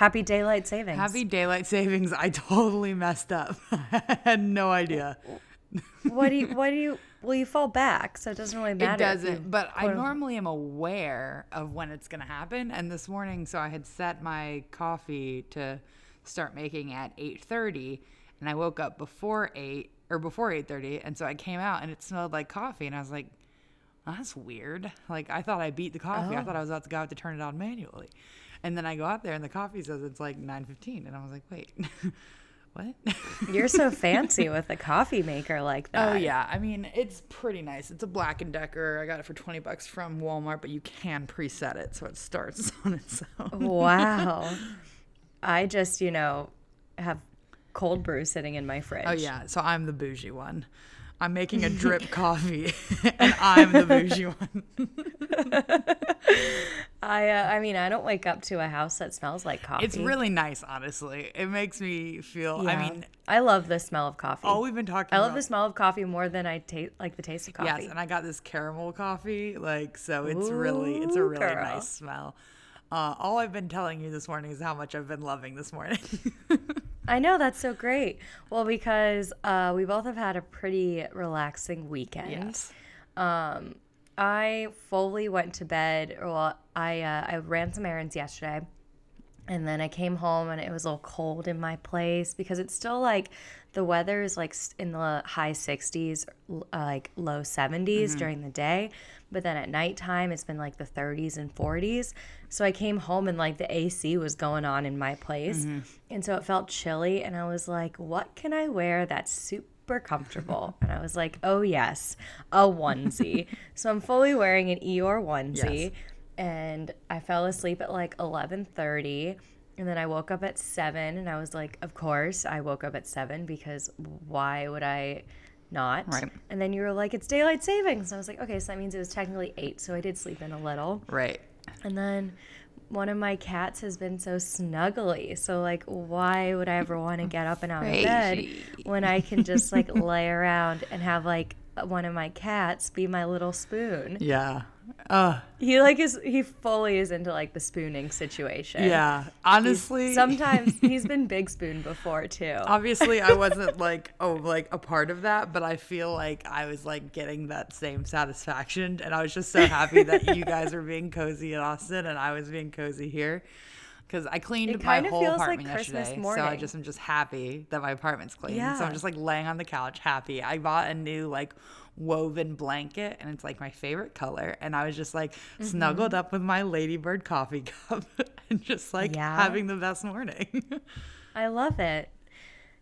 Happy daylight savings. Happy daylight savings. I totally messed up. I had no idea. what do you? What do you? Well, you fall back, so it doesn't really matter. it doesn't, you but I normally am aware of when it's going to happen. And this morning, so I had set my coffee to start making at 8:30, and I woke up before 8 or before 8:30, and so I came out and it smelled like coffee, and I was like, that's weird. Like I thought I beat the coffee. I Oh. thought I was about to go out to turn it on manually. And then I go out there and the coffee says it's like 9:15 and I was like, "Wait. what?" You're so fancy with a coffee maker like oh, that. Oh yeah, I mean it's pretty nice. It's a Black and Decker. I got it for twenty bucks from Walmart, but you can preset it so it starts on its own. Wow. I just, you know, have cold brew sitting in my fridge. Oh yeah, so I'm the bougie one. I'm making a drip coffee, and I'm the bougie one. I, uh, I mean, I don't wake up to a house that smells like coffee. It's really nice, honestly. It makes me feel. I mean, I love the smell of coffee. all we've been talking. I love about, the smell of coffee more than I taste like the taste of coffee. Yes, and I got this caramel coffee, like so. It's really, it's a really girl. nice smell. Uh, all I've been telling you this morning is how much I've been loving this morning. I know that's so great. Well, because uh, we both have had a pretty relaxing weekend. yes. Um, I fully went to bed. Well, I uh, I ran some errands yesterday, and then I came home and it was a little cold in my place because it's still like the weather is like in the high 60s, uh, like low 70s during the day, but then at nighttime it's been like the 30s and 40s. So I came home and like the AC was going on in my place, mm-hmm. and so it felt chilly, and I was like, what can I wear that's super comfortable. And I was like, oh, yes, a onesie. so I'm fully wearing an Eeyore onesie. Yes. And I fell asleep at like 11:30 and then I woke up at 7 and I was like, of course, I woke up at 7 because why would I not? Right. And then you were like, it's daylight savings. And I was like, okay, so that means it was technically 8, so I did sleep in a little. Right. And then one of my cats has been so snuggly. So like why would I ever want to get up and out of bed when I can just like lay around and have like one of my cats be my little spoon? Yeah. Uh, He like is he fully is into like the spooning situation. yeah. Honestly, Sometimes he's been big spoon before too. obviously I wasn't like oh like a part of that, but I feel like I was like getting that same satisfaction, and I was just so happy that you guys were being cozy in Austin and I was being cozy here. Because I cleaned It my whole feels like apartment Christmas yesterday, so I just am just happy that my apartment's clean. Yeah. So I'm just like laying on the couch, happy. I bought a new like woven blanket, and it's like my favorite color. And I was just like Mm-hmm. snuggled up with my Ladybird coffee cup, and just like Yeah. having the best morning. I love it.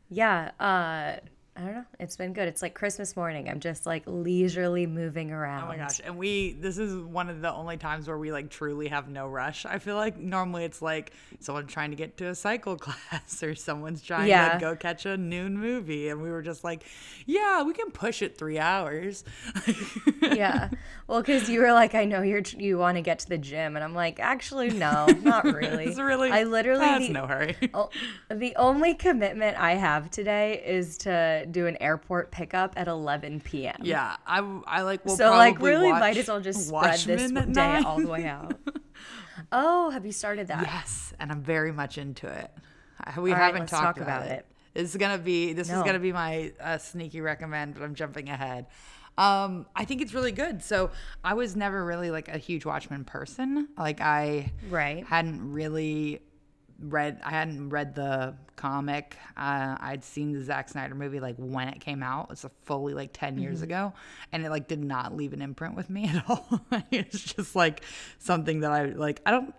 Yeah, uh I don't know. It's been good. It's like Christmas morning. I'm just like leisurely moving around. Oh my gosh. And we this is one of the only times where we like truly have no rush. I feel like normally it's like someone trying to get to a cycle class or someone's trying Yeah. to go catch a noon movie and we were just like, yeah, we can push it 3 hours. yeah. Well, because you were like, I know you're you want to get to the gym, and I'm like, actually, no, not really. it's really I literally that's the, no hurry. oh, the only commitment I have today is to do an airport pickup at 11 p.m. yeah, I I like will so like really watch might as well just spread this day nine. all the way out. oh, have you started that? Yes, and I'm very much into it. We All haven't talked talk about, about it. it. This is gonna be this is gonna be my uh, sneaky recommend, but I'm jumping ahead. Um, I think it's really good. So I was never really like a huge Watchmen person. Like I Right. hadn't really read I hadn't read the comic. Uh, I'd seen the Zack Snyder movie like when it came out. It's a fully like 10 years ago and it like did not leave an imprint with me at all. it's just like something that I like I don't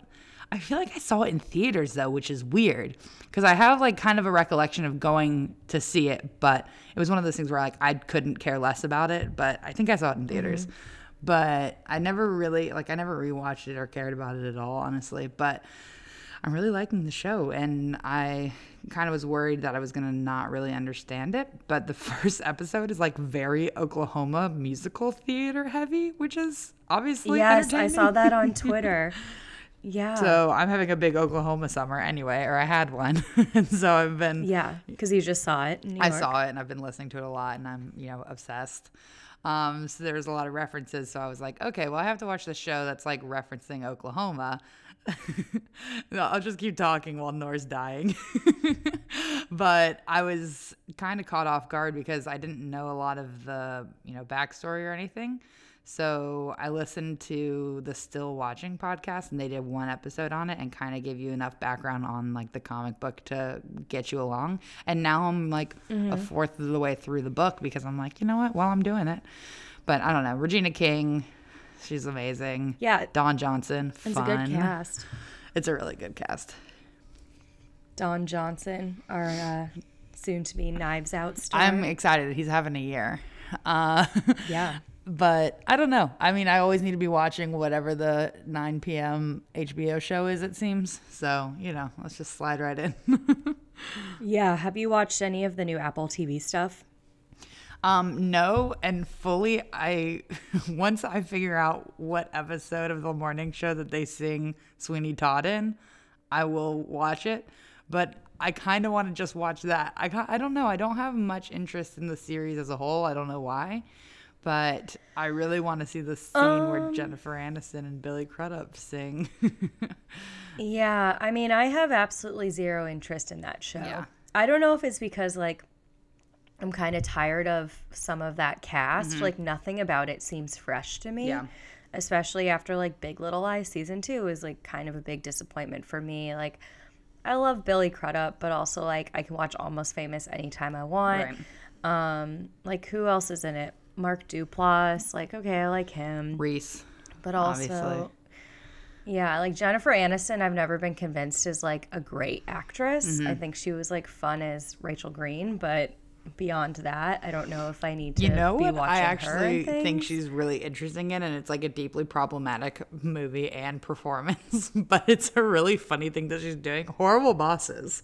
I feel like I saw it in theaters though, which is weird because I have like kind of a recollection of going to see it, but it was one of those things where like I couldn't care less about it, but I think I saw it in theaters. But I never really like I never rewatched it or cared about it at all, honestly. But I'm really liking the show, and I kind of was worried that I was gonna not really understand it. But the first episode is like very Oklahoma musical theater heavy, which is obviously yes, I saw that on Twitter. Yeah. So I'm having a big Oklahoma summer anyway, or I had one, and so I've been yeah, because you just saw it. In New I saw it and I've been listening to it a lot and I'm, you know, obsessed. Um, so there's a lot of references. So I was like, okay, well, I have to watch the show that's like referencing Oklahoma. no, I'll just keep talking while Noor's dying. but I was kind of caught off guard because I didn't know a lot of the, you know, backstory or anything. So I listened to the Still Watching podcast and they did one episode on it and kind of gave you enough background on like the comic book to get you along. And now I'm like mm-hmm. a fourth of the way through the book because I'm like, you know what, while I'm doing it. But I don't know. Regina King, she's amazing. Yeah. Don Johnson, fun. It's a good cast. It's a really good cast. Don Johnson, our uh, soon to be Knives Out star. I'm excited. He's having a year. Uh, yeah. But I don't know. I mean, I always need to be watching whatever the 9 p.m. HBO show is, it seems. So, you know, let's just slide right in. yeah. Have you watched any of the new Apple TV stuff? Um, no, and fully, I once I figure out what episode of the morning show that they sing Sweeney Todd in, I will watch it. But I kind of want to just watch that. I I don't know. I don't have much interest in the series as a whole. I don't know why but I really want to see the scene um, where Jennifer Aniston and Billy Crudup sing. yeah, I mean, I have absolutely zero interest in that show. Yeah. I don't know if it's because like I'm kind of tired of some of that cast. Mm-hmm. Like nothing about it seems fresh to me. Yeah. Especially after like Big Little Lies season 2 is like kind of a big disappointment for me. Like I love Billy Crudup, but also like I can watch Almost Famous anytime I want. Right. Um like who else is in it? Mark Duplass. Like, okay, I like him. Reese. But also, obviously. yeah, like Jennifer Aniston, I've never been convinced is like a great actress. Mm-hmm. I think she was like fun as Rachel Green, but beyond that, I don't know if I need to. You know what? I actually think she's really interesting in, and it's like a deeply problematic movie and performance, but it's a really funny thing that she's doing. Horrible bosses,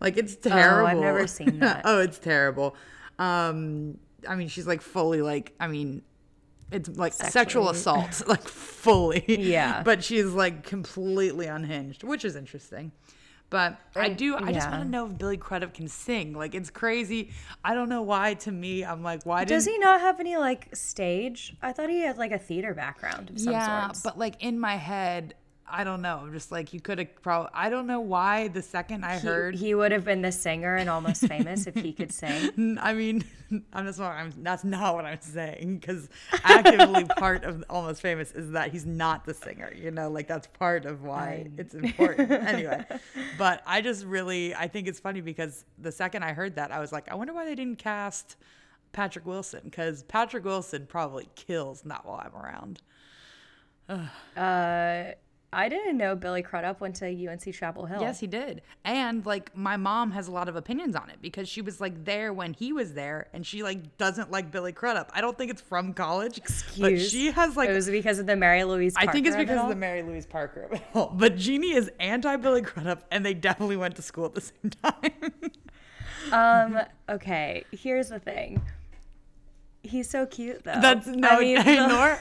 like it's terrible. Oh, I've never seen that. oh, it's terrible. Um, I mean, she's like fully like, I mean, it's like Sexually. sexual assault, like fully. Yeah. But she's like completely unhinged, which is interesting. But I do, I yeah. just want to know if Billy Crudup can sing. Like, it's crazy. I don't know why. To me, I'm like, why does he not have any like stage? I thought he had like a theater background of some yeah, sorts. but like in my head, I don't know. I'm just like you could have probably. I don't know why. The second I he, heard he would have been the singer and almost famous if he could sing. I mean, I'm just not. I'm, that's not what I'm saying because actively part of almost famous is that he's not the singer. You know, like that's part of why I... it's important. anyway, but I just really I think it's funny because the second I heard that I was like, I wonder why they didn't cast Patrick Wilson because Patrick Wilson probably kills not while I'm around. uh I didn't know Billy Crudup went to UNC Chapel Hill. Yes, he did. And like my mom has a lot of opinions on it because she was like there when he was there and she like doesn't like Billy Crudup. I don't think it's from college. Excuse. But she has like It was because of the Mary Louise Parker I think it's because of, of the Mary Louise Parker of it all. But Jeannie is anti Billy Crudup and they definitely went to school at the same time. um, okay, here's the thing. He's so cute though. That's no I mean, ignore.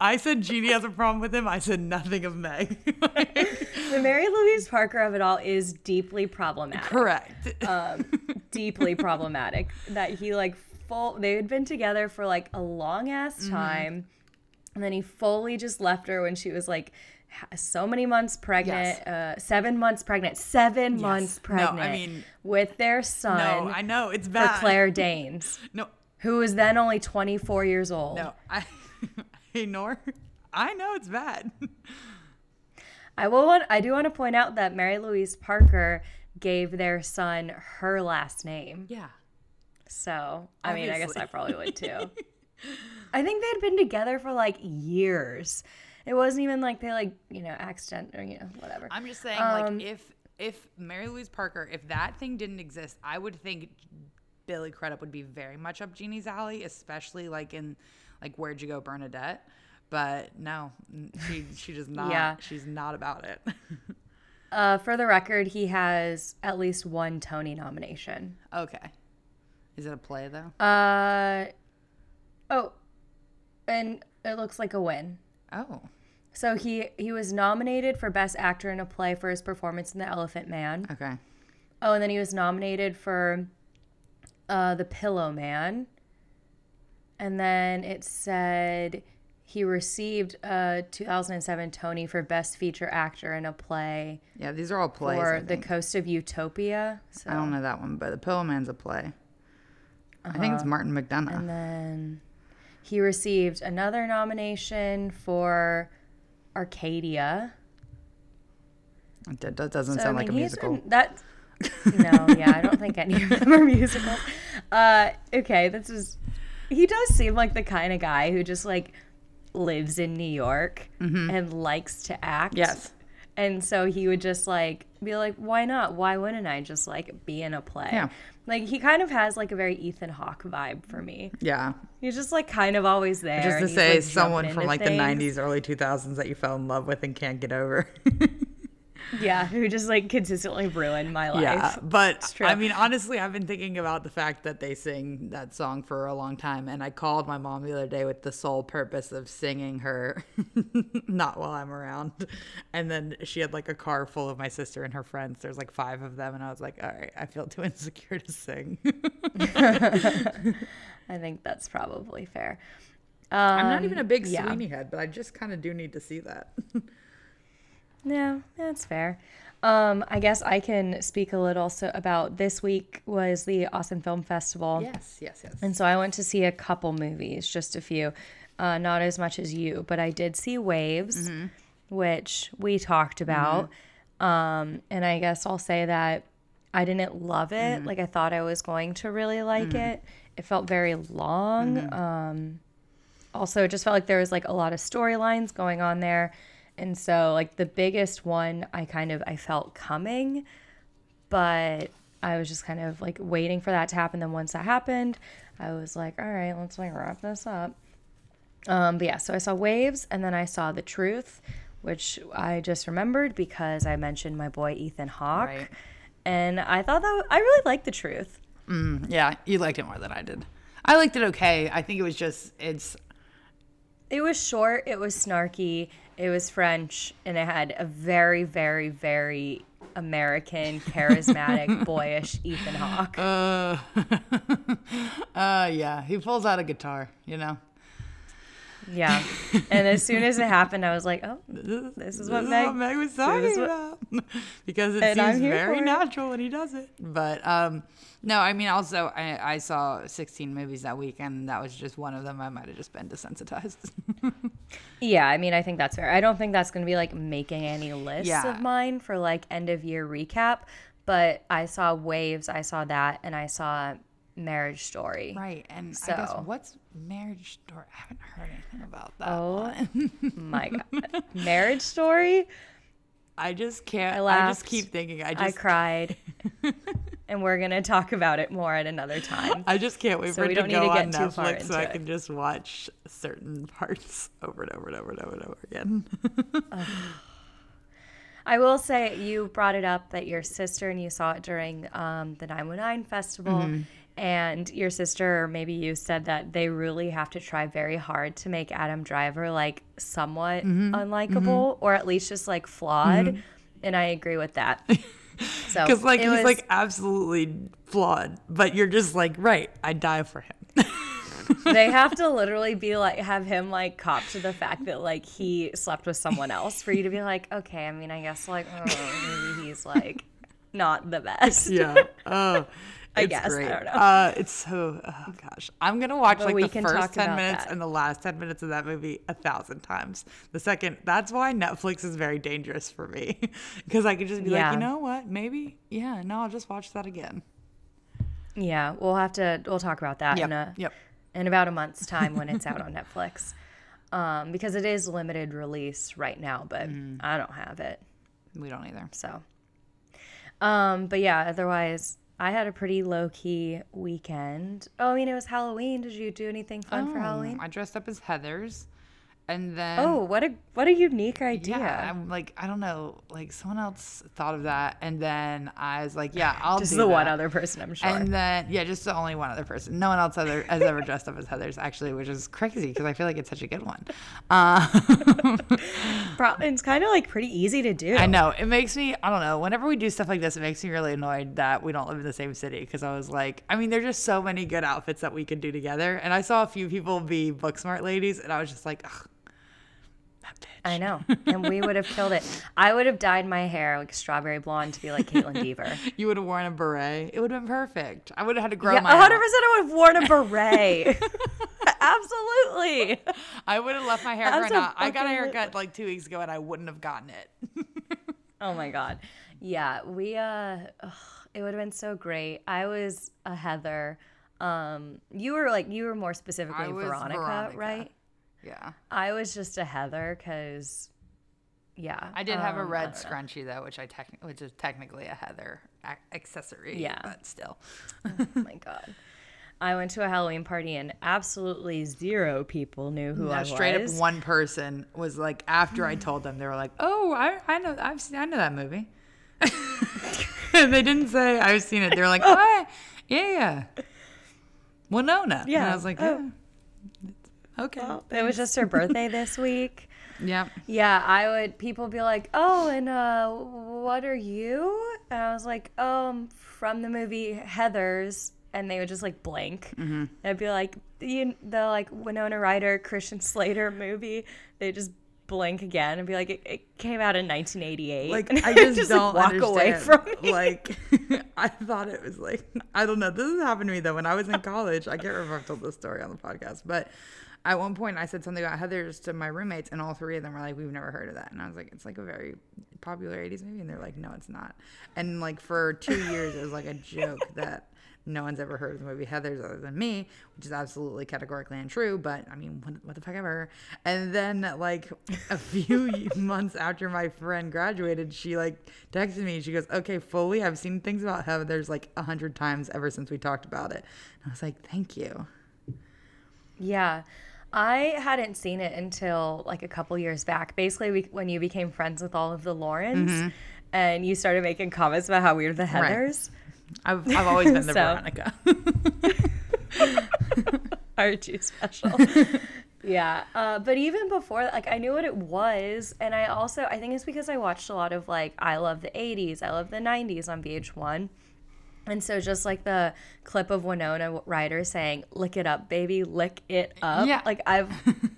I said Jeannie has a problem with him. I said nothing of Meg. the Mary Louise Parker of it all is deeply problematic. Correct. Um, deeply problematic that he like full. They had been together for like a long ass mm-hmm. time, mm-hmm. and then he fully just left her when she was like so many months pregnant, yes. uh, seven months pregnant, seven yes. months pregnant. No, I mean with their son. No, I know it's bad for Claire Danes. no, who was then only twenty four years old. No, I. Hey, Nor, I know it's bad. I will want. I do want to point out that Mary Louise Parker gave their son her last name. Yeah. So I Obviously. mean, I guess I probably would too. I think they'd been together for like years. It wasn't even like they like you know accident or you know whatever. I'm just saying um, like if if Mary Louise Parker, if that thing didn't exist, I would think Billy Crudup would be very much up Jeannie's alley, especially like in like where'd you go Bernadette? But no, she she does not. yeah. She's not about it. uh, for the record, he has at least one Tony nomination. Okay. Is it a play though? Uh oh. And it looks like a win. Oh. So he he was nominated for best actor in a play for his performance in The Elephant Man. Okay. Oh, and then he was nominated for uh, The Pillowman And then it said he received a 2007 Tony for Best Feature Actor in a Play Yeah, these are all plays. for I The. Coast of Utopia. So, I don't know that one, but the Pillowman's a play. I think it's Martin McDonagh. Uh-huh. And then he received another nomination for Arcadia. That, that doesn't So, sound I like a musical. been- that no, yeah, I don't think any of them are musicals. Uh, okay, this is. He does seem like the kind of guy who just like lives in New York and likes to act. Mm-hmm. Yes. And so he would just like be like, why not? Why wouldn't I just like be in a play? Yeah. Like he kind of has like a very Ethan Hawke vibe for me. Yeah. He's just like kind of always there. Just to say, like, someone from like things. the 90s, early 2000s that you fell in love with and can't get over. Yeah, who just like consistently ruined my life. yeah. But. I mean, honestly, I've been thinking about the fact that they sing that song for a long time. And I called my mom the other day with the sole purpose of singing her Not While I'm Around. And then she had like a car full of my sister and her friends. There's like five of them. And I was like, all right, I feel too insecure to sing. I think that's probably fair. I'm not even a big um, yeah. Sweeney head, but I just kind of do need to see that. No, that's fair. Um, I guess I can speak a little so about this week was the Austin Film Festival. yes, yes, yes. And so I went to see a couple movies, just a few. Uh, not as much as you, but I did see Waves, which we talked about. Um, and I guess I'll say that I didn't love it like I thought I was going to really like it. It felt very long. Um, also, it just felt like there was like a lot of storylines going on there. And so, like the biggest one, I kind of I felt coming, but I was just kind of like waiting for that to happen. Then once that happened, I was like, all right, let's like wrap this up. Um, but yeah, so I saw Waves and then I saw The Truth, which I just remembered because I mentioned my boy Ethan Hawke. Right. And I thought that I really liked The Truth. Yeah, you liked it more than I did. I liked it okay. I think it was just it's It was short, it was snarky, it was French, and it had a very, very, very American, charismatic, boyish Ethan Hawke. uh uh yeah, he pulls out a guitar, you know. Yeah. And as soon as it happened, I was like, oh, this is what This Meg, Meg was talking what- about because it And seems very natural when he does it. But um no, I mean also I, I saw 16 movies that weekend. And that was just one of them. I might have just been desensitized. Yeah, I mean, I think that's fair. I don't think that's going to be like making any lists Yeah. of mine for like end of year recap, but I saw Waves, I saw that, and I saw Marriage Story. right. And I guess So- what's marriage story? I haven't heard anything about that. Oh my God. Marriage Story? I just can't. I I, just keep thinking. I I just cried. and we're going to talk about it more at another time. I just can't wait So for it to don't need go to on Netflix so I it. can just watch certain parts over and over and over and over and over again. I will say you brought it up that your sister and you saw it during um, the 919 festival. Mm-hmm. And your sister, or maybe you said that they really have to try very hard to make Adam Driver like somewhat Mm-hmm. unlikable or at least just like flawed. And I agree with that. So Because like he's was- like absolutely flawed, but you're just like right. I die for him. they have to literally be like have him like cop to the fact that like he slept with someone else for you to be like okay i mean i guess like oh, maybe he's like not the best yeah. Oh. I it's guess. I Great. don't know. Uh, it's so. Oh gosh, I'm gonna watch But like we the can first talk ten minutes that. and the last ten minutes of that movie a thousand times. The second, that's why Netflix is very dangerous for me, because I could just be Yeah. like, you know what, maybe, yeah, no, I'll just watch that again. yeah we'll have to we'll talk about that in a Yep. in about a month's time when it's out on netflix um because it is limited release right now but Mm. i don't have it We don't either. so um but yeah otherwise i had a pretty low-key weekend. Oh i mean it was halloween. Did you do anything fun for Oh, halloween? I dressed up as Heather's, and then Oh, what a What a unique idea. Yeah, I'm like, I don't know, like someone else thought of that, and then I was like, yeah, I'll Just do the one other person, I'm sure. And then yeah, just the only one other person. No one else other has ever dressed up as Heather's actually, which is crazy because I feel like it's such a good one. Uh, it's kind of like pretty easy to do. I know it makes me. I don't know. Whenever we do stuff like this, it makes me really annoyed that we don't live in the same city because I was like, I mean, there's just so many good outfits that we could do together, and I saw a few people be Booksmart ladies, and I was just like, Ugh, that bitch. I know. And we would have killed it. I would have dyed my hair like strawberry blonde to be like Kaitlyn Dever. You would have worn a beret. It would have been perfect. I would have had to grow Yeah, my 100% out. I would have worn a beret. Absolutely. I would have left my hair grown out. I got a haircut like two weeks ago, and I wouldn't have gotten it. Oh my god. Yeah, we uh ugh, it would have been so great. I was a Heather. Um you were like you were more specifically Veronica, Veronica. right? Yeah, I was just a Heather cuz yeah. I did have a um, I red don't scrunchie though, which I techni- which is technically a Heather ac- accessory. Yeah. but still. Oh my god. I went to a Halloween party and absolutely zero people knew who I Now, was. straight up, one person was like, after I told them, they were like, "Oh, I, I know, I've seen, I know that movie." and they didn't say I've seen it. They're like, "Oh, I- yeah, yeah, Winona." and Yeah. I was like, Oh. "Yeah, okay, Well, it was just her birthday this week. yeah." Yeah, I would. People be like, "Oh, and uh, what are you?" And I was like, "Um, from the movie Heather's," and they would just like blank. Mm-hmm. And I'd be like, "You, the like Winona Ryder, Christian Slater movie." They just blink again and be like, "It, it came out in 1988." Like And I they just, don't walk understand. away from me. Like I thought it was like I don't know. This has happened to me though when I was in college. I can't remember if I've told this story on the podcast, but at one point I said something about Heather's to my roommates, and all three of them were like, "We've never heard of that." And I was like, "It's like a very popular '80s movie," and they're like, "No, it's not." And like for two years, it was like a joke that. No one's ever heard of the movie Heather's other than me, which is absolutely categorically untrue. But I mean, what, what the fuck ever. And then, like a few months after my friend graduated, she like texted me. She goes, "Okay, fully, I've seen things about Heather's like a hundred times ever since we talked about it." And I was like, "Thank you." Yeah. I hadn't seen it until like a couple years back. Basically, we, when you became friends with all of the Laurens Mm-hmm. and you started making comments about how weird the Heathers I've I've always been the So- Veronica. Aren't you special. yeah. Uh, but even before like I knew what it was. And I also, I think it's because I watched a lot of like, I love the 80s, I love the 90s on VH1. And so just like the clip of Winona Ryder saying, "Lick it up, baby, lick it up." Yeah. Like I've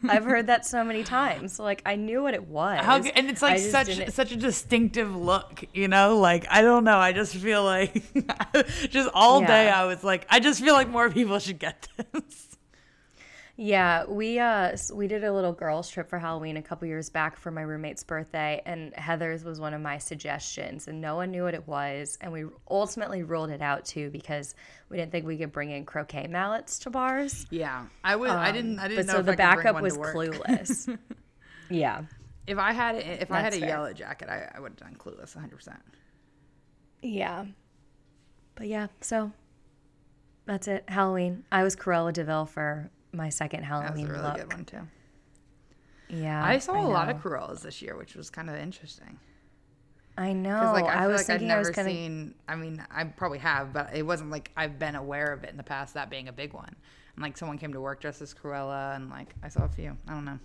I've heard that so many times. So like I knew what it was. How, and it's like such didn't- such a distinctive look, you know. Like I don't know. I just feel like just all day I was like, I just feel like more people should get this. Yeah, we uh we did a little girls trip for Halloween a couple years back for my roommate's birthday and Heather's was one of my suggestions and no one knew what it was and we ultimately ruled it out too because we didn't think we could bring in croquet mallets to bars. Yeah, I was. I didn't. I didn't But know. so the I could bring backup was clueless. yeah. If I had if I had a fair. yellow jacket, I, I would have done clueless 100. percent Yeah. But yeah, so that's it. Halloween. I was Cruella de Vil for my second Halloween That was a really look. good one too. Yeah. I saw a lot of Cruellas this year, which was kind of interesting. I know. Like I, I, was like I've thinking I was never gonna seen. I mean, I probably have, but it wasn't like I've been aware of it in the past. That being a big one, and like someone came to work dressed as Cruella, and like I saw a few. I don't know.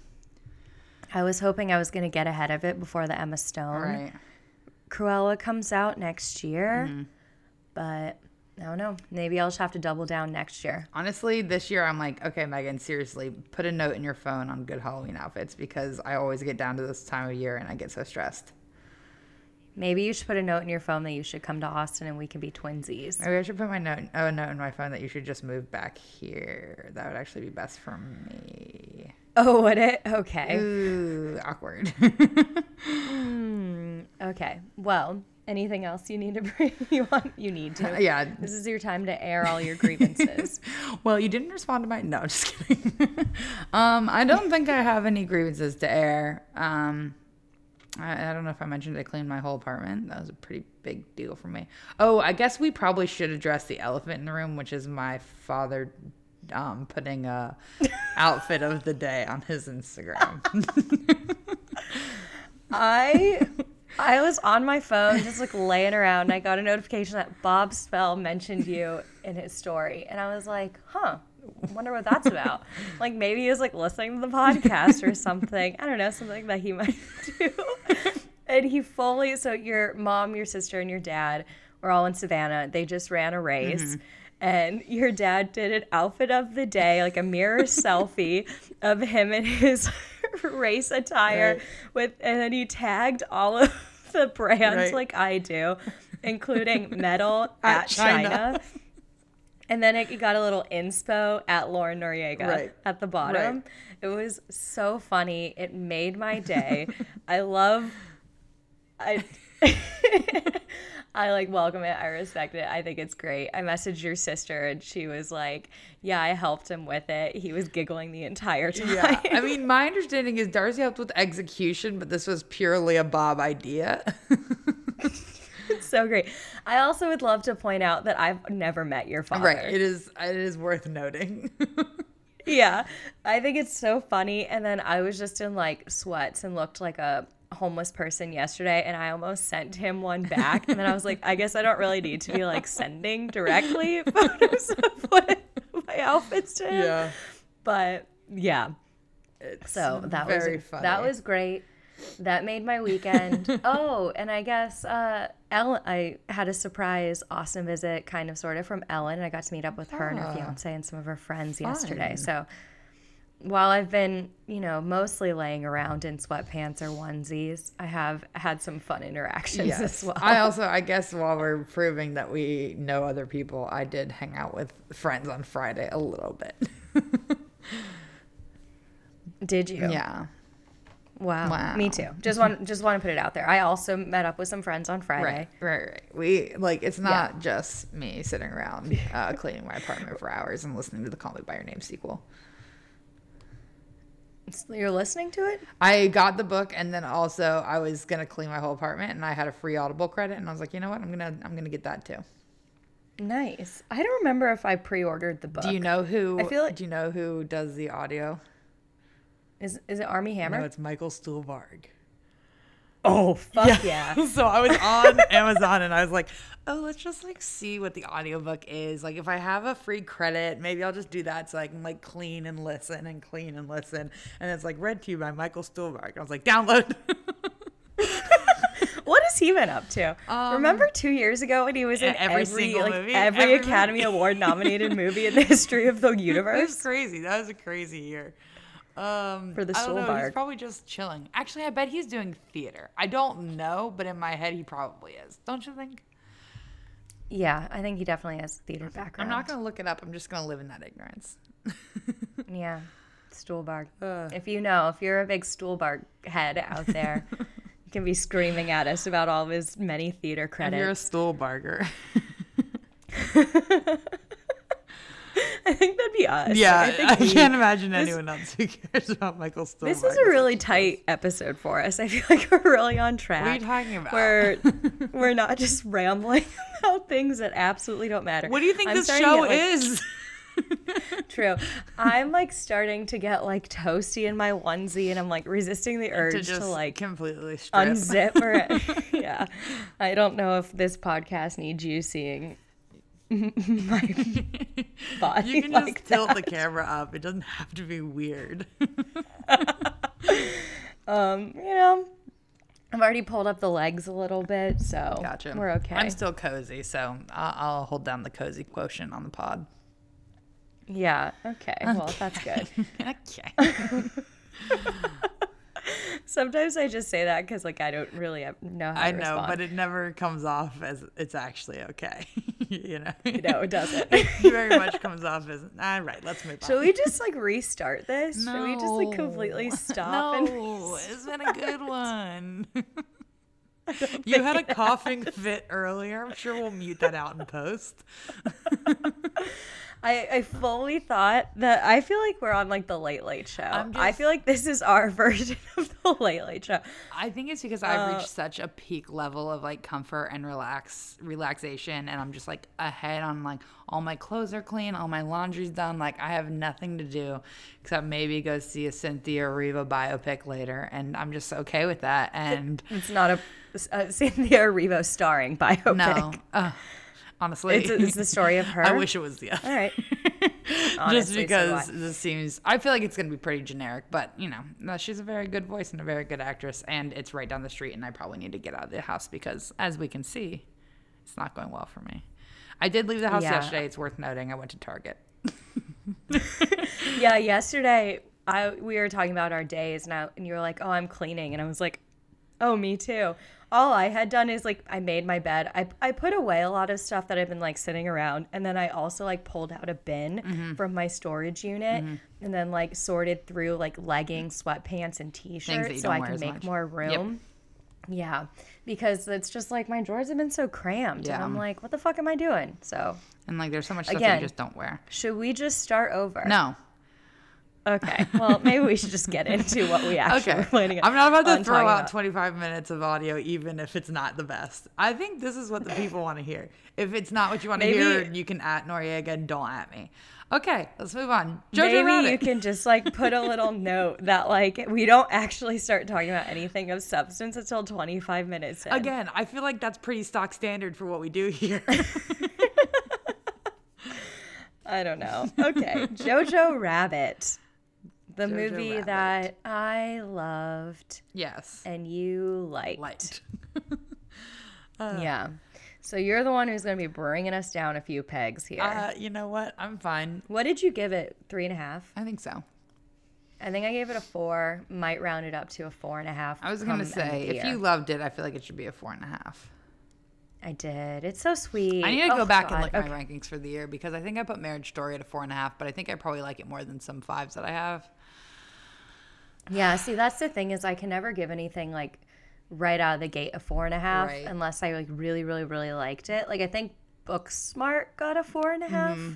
I was hoping I was going to get ahead of it before the Emma Stone. Right. Cruella comes out next year, Mm-hmm. but I don't know. Maybe I'll just have to double down next year. Honestly, this year I'm like, okay, Megan, seriously, put a note in your phone on good Halloween outfits because I always get down to this time of year and I get so stressed. Maybe you should put a note in your phone that you should come to Austin and we can be twinsies. Maybe I should put my note, oh, a note in my phone that you should just move back here. That would actually be best for me. Oh, would it? Okay. Ooh, awkward. Hmm, okay. Well, anything else you need to bring? You want? You need to. yeah. This is your time to air all your grievances. Well, you didn't respond to my no, just kidding. um, I don't think I have any grievances to air. Um, I, I don't know if I mentioned I cleaned my whole apartment. That was a pretty big deal for me. Oh, I guess we probably should address the elephant in the room, which is my father um, putting a outfit of the day on his Instagram. I I was on my phone just like laying around and I got a notification that Bob Spell mentioned you in his story. And I was like, huh, wonder what that's about. like maybe he was like listening to the podcast or something. I don't know, something that he might do. and he fully so your mom, your sister, and your dad were all in Savannah. They just ran a race. Mm-hmm. And your dad did an outfit of the day, like a mirror selfie of him in his race attire Right. with and then he tagged all of the brands Right. like I do, including metal At at, China. China. And then it got a little inspo at Lauren Noriega Right. at the bottom. It was so funny. It made my day. I love I I like welcome it. I respect it. I think it's great. I messaged your sister and she was like, "Yeah, I helped him with it. He was giggling the entire time." Yeah. I mean, my understanding is Darcy helped with execution, but this was purely a Bob idea. so great. I also would love to point out that I've never met your father. right. It is it is worth noting. Yeah. I think it's so funny. And then I was just in like sweats and looked like a homeless person yesterday and I almost sent him one back. And then I was like, I guess I don't really need to be like sending directly photos of what my outfits to him. yeah. But yeah. It's So that very was funny. that was great. That made my weekend. oh, and I guess uh, Ellen, I had a surprise awesome visit, kind of sort of from Ellen. And I got to meet up with her and her Ah. fiance and some of her friends yesterday. So while I've been, you know, mostly laying around in sweatpants or onesies, I have had some fun interactions Yes. as well. I also, I guess, while we're proving that we know other people, I did hang out with friends on Friday a little bit. Did you? yeah. Wow. Wow. Me too. Just want just want to put it out there. I also met up with some friends on Friday. Right, right, right. We like it's not just me sitting around uh, cleaning my apartment for hours and listening to the Call Me by Your Name sequel. So You're listening to it? I got the book and then also I was gonna clean my whole apartment and I had a free Audible credit and I was like, you know what, I'm gonna I'm gonna get that too. Nice. I don't remember if I pre-ordered the book. Do you know who? I feel like- Do you know who does the audio? Is is it Armie Hammer? No, it's Michael Stuhlbarg. Oh fuck yeah. so I was on Amazon and I was like, oh, let's just like see what the audiobook is. Like if I have a free credit, maybe I'll just do that so I can like clean and listen and clean and listen. And it's like read to you by Michael Stuhlbarg. I was like, download. What has he been up to? Remember two years ago when he was in Um, every every, single like movie? every, Every Academy. Award nominated movie in the history of the It was universe? crazy. That was a crazy year. Um, For the I don't know. He's probably just chilling. Actually, I bet he's doing theater. I don't know, but in my head, he probably is. Don't you think? Yeah, I think he definitely has a theater background. I'm not gonna look it up. I'm just gonna live in that ignorance. Yeah, Stuhlbarg. Ugh. If you know, if you're a big Stuhlbarg head out there, you can be screaming at us about all of his many theater If you're a credits. Stuhlbarger. I think that'd be us. Yeah, I, think I, we- can't imagine this- anyone else who cares about Michael Stuhlbarg. This is a really tight episode for us. I feel like we're really on track. What are you talking about? We're we're not just rambling about things that absolutely don't matter. what do you think I'm this show like, is? True. I'm like starting to get like toasty in my onesie, and I'm like resisting the urge to to, like completely strip. unzip or yeah. I don't know if this podcast needs you seeing my body. you can like just tilt the camera up. It doesn't have to be weird. Um, you know, I've already pulled up the legs a little bit, so Gotcha. we're okay. I'm still cozy, so I'll, I'll hold down the cozy quotient on the pod. yeah. Okay. Well, that's good. okay. Sometimes I just say that because like I don't really know how to I know, respond. but it never comes off as it's actually okay. you know, no, it doesn't. it very much comes off as all right. Let's move on. Should we just like restart this? Should we just like completely stop? No, it's been a good one. you had a coughing fit earlier. I'm sure we'll mute that out in post. I, I fully thought that I feel like we're on like the Late Late Show. I'm I feel like this is our version of the Late Late Show. I think it's because I've Uh, reached such a peak level of like comfort and relax relaxation and I'm just like ahead on like all my clothes are clean, all my laundry's done, like I have nothing to do except maybe go see a Cynthia Erivo biopic later and I'm just okay with that and It's not a, a Cynthia Erivo starring biopic. no. Uh, honestly, It's, it's the story of her. I wish it was the other. All right. just Honestly, so because what? this seems i feel like it's going to be pretty generic but you know no, she's a very good voice and a very good actress and it's right down the street and i probably need to get out of the house because as we can see it's not going well for me i did leave the house Yeah. yesterday it's worth noting i went to target Yeah, yesterday I we were talking about our days and, I, and you were like, "Oh, I'm cleaning," and I was like, "Oh, me too." All I had done is like I made my bed. I I put away a lot of stuff that I've been like sitting around, and then I also like pulled out a bin Mm-hmm. from my storage unit, and then like sorted through like leggings, sweatpants, and t-shirts so I can make much. more room. Yeah, because it's just like my drawers have been so cramped, and I'm like, what the fuck am I doing? So and like there's so much stuff Again. you just don't wear should we just start over? no Okay. Well, maybe we should just get into what we actually okay were planning. i'm not about to throw out about. 25 minutes of audio even if it's not the best i think this is what the people want to hear if it's not what you want to hear you can at noriega and don't at me okay let's move on Jojo Maybe Rabbit. you can just like put a little note that like we don't actually start talking about anything of substance until 25 minutes in. Again, I feel like that's pretty stock standard for what we do here. I don't know. Okay. Jojo Rabbit. The Jojo movie Rabbit. that I loved yes. and you liked. Light. Yeah. So you're the one who's going to be bringing us down a few pegs here. Uh, you know what? I'm fine. what did you give it? Three and a half? I think so. I think I gave it a four. Might round it up to a four and a half. I was gonna say, if you loved it, I feel like it should be a four and a half. I did. It's so sweet. I need to go Oh, back God. and look at Okay. my rankings for the year because I think I put Marriage Story at a four and a half, but I think I probably like it more than some fives that I have. Yeah, see, that's the thing is I can never give anything like right out of the gate a four and a half Right. unless I like really, really, really liked it. Like I think Booksmart got a four and a half. Mm-hmm.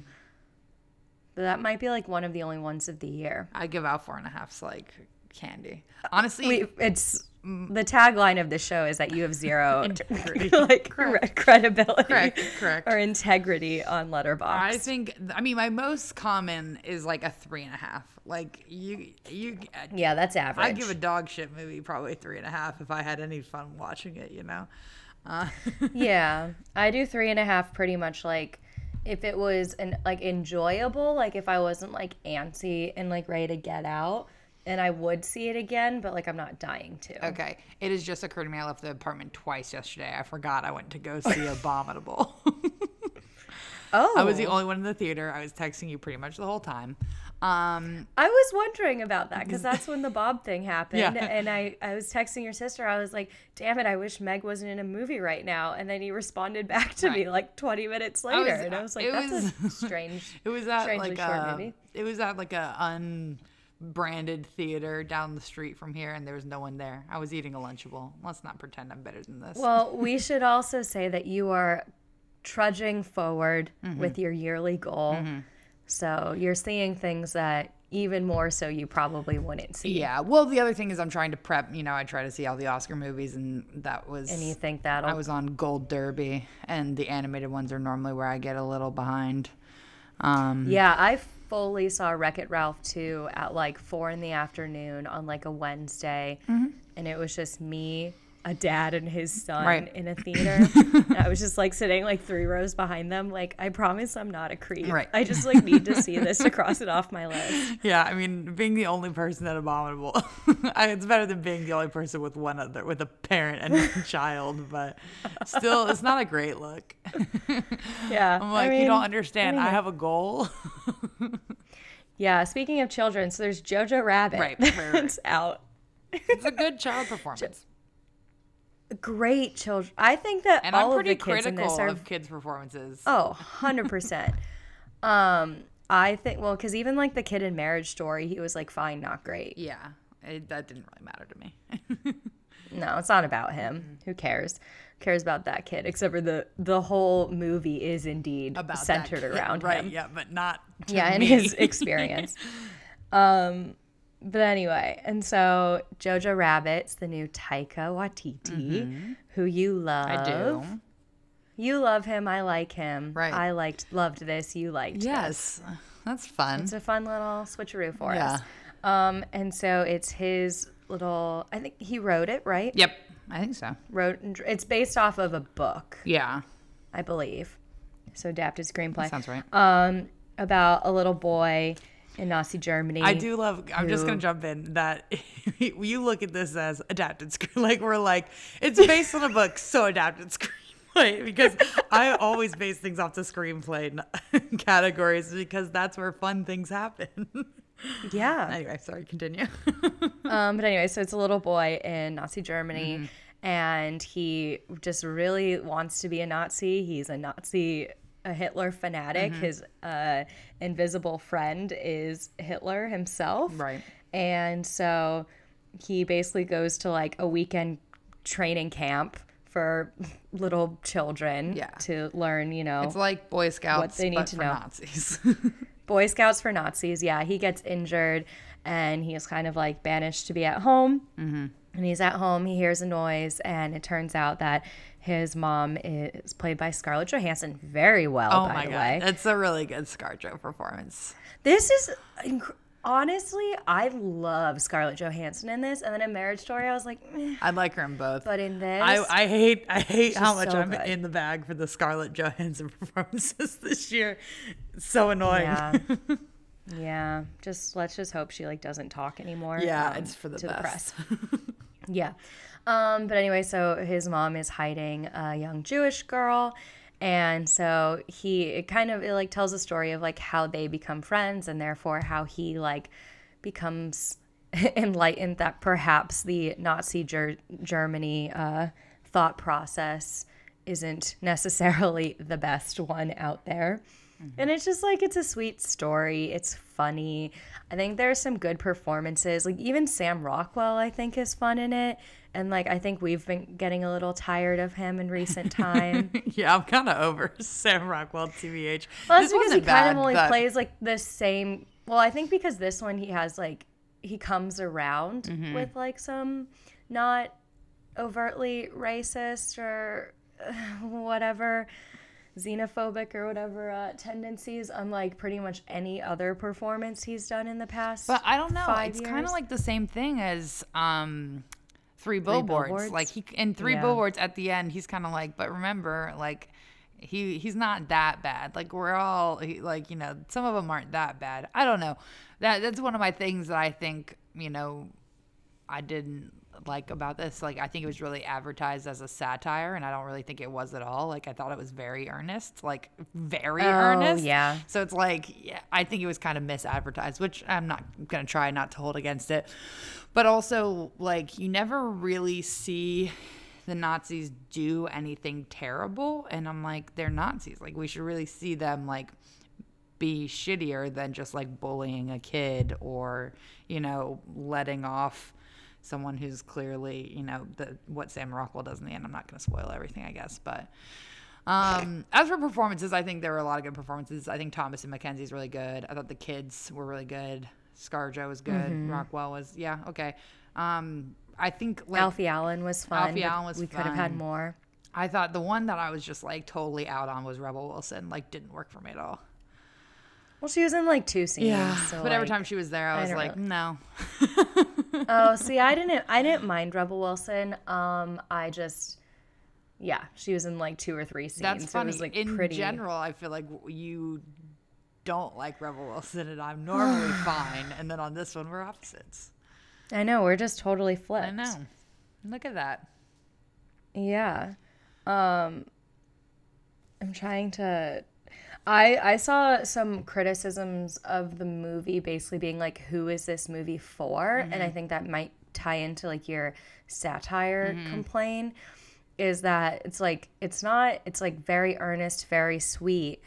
But that might be like one of the only ones of the year. I give out four and a halfs like candy. Honestly, We, it's the tagline of the show is that you have zero like Correct. credibility Correct, correct. or integrity on Letterboxd. I think I mean my most common is like a three and a half. Like you, you. yeah, that's average. I'd give a dog shit movie probably three and a half if I had any fun watching it. You know. Uh, yeah, I do three and a half pretty much like if it was an like enjoyable, like if I wasn't like antsy and like ready to get out, and I would see it again, but like I'm not dying to. okay, it has just occurred to me I left the apartment twice yesterday. I forgot I went to go see Abominable. Oh, I was the only one in the theater. I was texting you pretty much the whole time. Um, I was wondering about that because that's when the Bob thing happened, Yeah. and I I was texting your sister. I was like, "Damn it, I wish Meg wasn't in a movie right now." And then he responded back to me like 20 minutes was- later, and I was like, it "That's a was- strange." It was at strangely like short a, movie. it was at like a unbranded theater down the street from here, and there was no one there. I was eating a Lunchable. Let's not pretend I'm better than this. Well, we should also say that you are trudging forward Mm-hmm. with your yearly goal. So you're seeing things that even more so you probably wouldn't see. yeah. Well, the other thing is I'm trying to prep. You know, I try to see all the Oscar movies, and that was. And you think that'll I was on Gold Derby, and the animated ones are normally where I get a little behind. Um, Yeah, I fully saw Wreck It Ralph 2 at like four in the afternoon on like a Wednesday. Mm-hmm. And it was just me, a dad, and his son Right. in a theater. I was just like sitting like three rows behind them. Like, I promise I'm not a creep. Right. I just like need to see this to cross it off my list. Yeah, I mean, being the only person at Abominable, it's better than being the only person with one other, with a parent and a child. But still, it's not a great look. Yeah. I'm I like, you don't understand. I mean- have a goal. Yeah, speaking of children, so there's Jojo Rabbit. Right, right, right. Out. it's a good child performance, Great children. I think that and all I'm pretty of the kids in critical this are of kids' performances. Oh, 100%. um, I think, well, because even like the kid in Marriage Story, he was like fine, not great. Yeah, it, that didn't really matter to me. No, it's not about him. Who cares? Who cares about that kid? Except for the the whole movie is indeed About centered around right? him. Yeah, but not. to yeah, and his experience. um, but anyway, and so Jojo Rabbit's the new Taika Waititi, who you love. Mm-hmm. I do. You love him. I like him. Right. I liked, loved this. You liked. this. Yes, that's fun. It's a fun little switcheroo for Yeah. us. Um, and so it's his little. I think he wrote it, right? Yep, I think so. Wrote. and It's based off of a book, Yeah, I believe. So adapted screenplay. sounds right. Um, about a little boy in Nazi Germany. I do love. I'm just gonna jump in that you look at this as adapted screen. Like we're like it's based on a book, so adapted screenplay. Because I always base things off the screenplay categories because that's where fun things happen. Yeah. anyway, sorry. Continue. Um, but anyway, so it's a little boy in Nazi Germany, Mm-hmm. and he just really wants to be a Nazi. He's a Nazi, a Hitler fanatic. Mm-hmm. His uh, invisible friend is Hitler himself. Right. And so he basically goes to like a weekend training camp for little children Yeah. to learn, you know, it's like Boy Scouts, what they need but to for know. Nazis. Boy Scouts for Nazis. Yeah, he gets injured and he is kind of like banished to be at home. Mm-hmm. And he's at home, he hears a noise, and it turns out that his mom is played by Scarlett Johansson very well, oh by my the god, way. it's a really good ScarJo performance. This is inc- honestly, I love Scarlett Johansson in this. And then in Marriage Story, I was like, meh. I like her in both. but in this, I, I hate I hate how much so I'm good. in the bag for the Scarlett Johansson performances this year. It's so annoying. yeah. Yeah, just let's just hope she like doesn't talk anymore. Yeah, um, it's for the to best. the press. yeah, um, but anyway, so his mom is hiding a young Jewish girl, and so he it kind of it like tells a story of like how they become friends, and therefore how he like becomes enlightened that perhaps the Nazi ger- Germany uh, thought process isn't necessarily the best one out there. And it's just like it's a sweet story. It's funny. I think there's some good performances. Like even Sam Rockwell, I think is fun in it. And like I think we've been getting a little tired of him in recent time. yeah, I'm kind of over Sam Rockwell, TVH. Well, This that's because he kind of only but- plays like the same. Well, I think because this one he has like he comes around Mm-hmm. with like some not overtly racist or whatever xenophobic or whatever uh, tendencies, unlike pretty much any other performance he's done in the past. But I don't know. It's kind of like the same thing as um, Three Billboards. Billboards? Like he in Three Yeah. Billboards at the end, he's kind of like, but remember, like he he's not that bad. Like we're all he, like you know, some of them aren't that bad. I don't know. That that's one of my things that I think you know I didn't like about this. Like I think it was really advertised as a satire, and I don't really think it was at all. Like I thought it was very earnest, like very Oh, earnest. yeah. So it's like, yeah, I think it was kind of misadvertised, which I'm not gonna try not to hold against it. But also, like, you never really see the Nazis do anything terrible, and I'm like, they're Nazis. Like, we should really see them like be shittier than just like bullying a kid or you know letting off someone who's clearly you know the what Sam Rockwell does in the end. I'm not going to spoil everything, I guess, but um, as for performances, I think there were a lot of good performances. I think Thomasin McKenzie's really good. I thought the kids were really good. ScarJo was good. Rockwell was yeah okay. Um, I think like Alfie Allen was fun. Alfie Allen was we could have had more. I thought the one that I was just like totally out on was Rebel Wilson. Like didn't work for me at all. Well, she was in like two scenes. so, but every time she was there, I was don't like, really- no. oh, see, I didn't. I didn't mind Rebel Wilson. Um, I just, yeah, she was in like two or three scenes. That's It funny. was, like, In pretty. general, I feel like you don't like Rebel Wilson, and I'm normally fine. And then on this one, we're opposites. I know we're just totally flipped. I know. Look at that. Yeah. Um, I'm trying to. I I saw some criticisms of the movie, basically being like, "Who is this movie for?" And I mm-hmm. think that might tie into like your satire mm-hmm. complaint. Is that it's like it's not it's like very earnest, very sweet,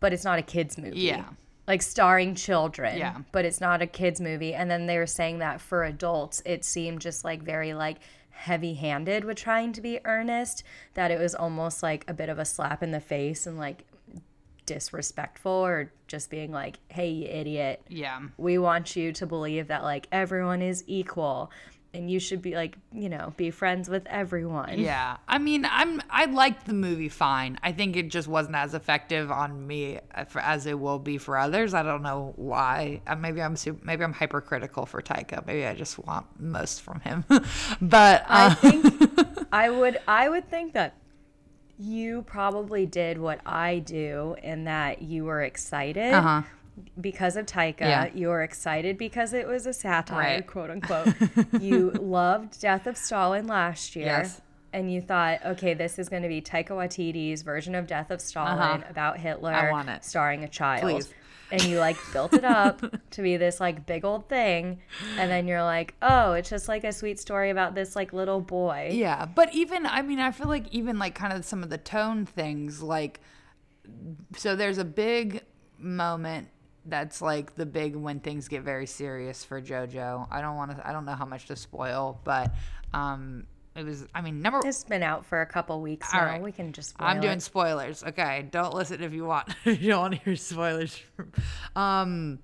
but it's not a kids movie. Yeah. Like starring children. Yeah. But it's not a kids movie. And then they were saying that for adults, it seemed just like very like heavy handed with trying to be earnest that it was almost like a bit of a slap in the face and like disrespectful or just being like, hey, you idiot. Yeah. We want you to believe that like everyone is equal and you should be like, you know, be friends with everyone. Yeah. I mean, I'm I liked the movie fine. I think it just wasn't as effective on me as it will be for others. I don't know why. Uh, maybe I'm super, maybe I'm hypercritical for Taika. Maybe I just want most from him. but uh, I think I would I would think that you probably did what I do in that you were excited uh-huh. because of Taika. Yeah. You were excited because it was a satire, Right. quote unquote. you loved Death of Stalin last year. Yes. And you thought, okay, this is going to be Taika Waititi's version of Death of Stalin Uh-huh. about Hitler, I want it. starring a child. Please. And you like built it up to be this like big old thing, and then you're like, oh, it's just like a sweet story about this like little boy. Yeah, but even I mean, I feel like even like kind of some of the tone things, like so there's a big moment that's like the big when things get very serious for JoJo. I don't want to. I don't know how much to spoil, but um, it was. I mean, number. It's been out for a couple weeks All now. right. We can just. I'm doing it. spoilers. Okay, don't listen if you want. if you don't want to hear spoilers. um,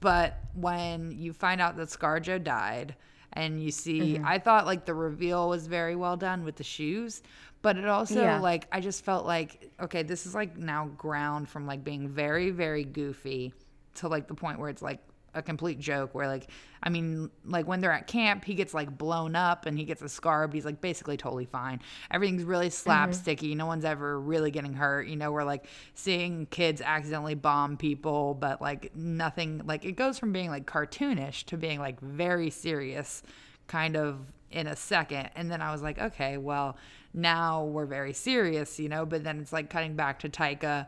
but when you find out that ScarJo died, and you see, Mm-hmm. I thought like the reveal was very well done with the shoes, but it also Yeah. like I just felt like okay, this is like now ground from like being very very goofy to like the point where it's like a complete joke where like I mean like when they're at camp he gets like blown up and he gets a scar but he's like basically totally fine. Everything's really mm-hmm. slapsticky. No one's ever really getting hurt. You know, we're like seeing kids accidentally bomb people but like nothing like it goes from being like cartoonish to being like very serious kind of in a second and then I was like okay, well now we're very serious, you know, but then it's like cutting back to Taika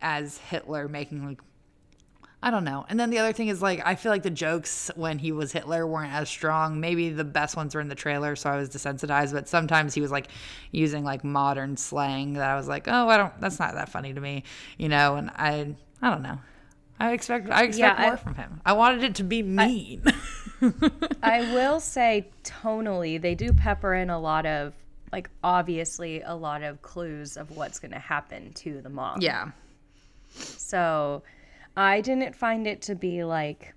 as Hitler making like I don't know. And then the other thing is like I feel like the jokes when he was Hitler weren't as strong. Maybe the best ones were in the trailer, so I was desensitized. But sometimes he was like using like modern slang that I was like, oh, I don't. That's not that funny to me, you know. And I, I don't know. I expect I expect Yeah, I- more from him. I wanted it to be mean. I will say tonally, they do pepper in a lot of like obviously a lot of clues of what's going to happen to the mom. yeah. So I didn't find it to be like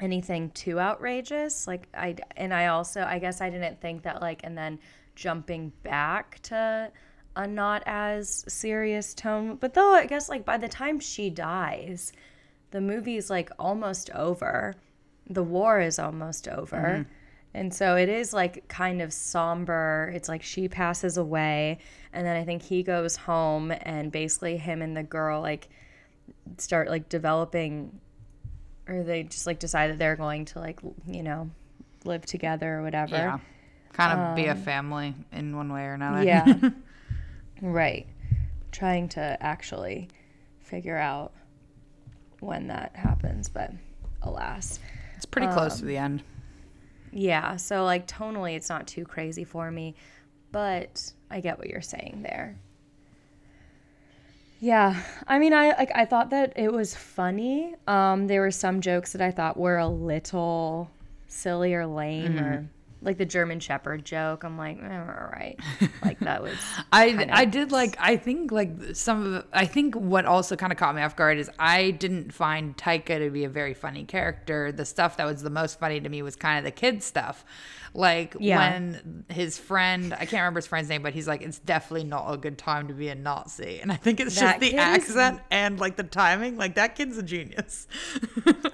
anything too outrageous. Like I and I also I guess I didn't think that like and then jumping back to a not as serious tone. But though I guess like by the time she dies, the movie's like almost over. The war is almost over. Mm-hmm. And so it is like kind of somber. It's like she passes away and then I think he goes home and basically him and the girl like start like developing or they just like decide that they're going to like you know live together or whatever. Yeah. Kind of be a family in one way or another. Um, Yeah. right. Trying to actually figure out when that happens, but alas. it's pretty close to the end. Yeah, so like tonally it's not too crazy for me, but I get what you're saying there. Yeah, I mean I like I thought that it was funny. Um there were some jokes that I thought were a little silly or lame or like the German shepherd joke. I'm like, eh, all right. Like that was I I did like I think like some of the, I think what also kind of caught me off guard is I didn't find Taika to be a very funny character. The stuff that was the most funny to me was kind of the kid stuff. Like Yeah. when his friend, I can't remember his friend's name, but he's like, it's definitely not a good time to be a Nazi. And I think it's That just the kid is- accent and like the timing. Like that kid's a genius.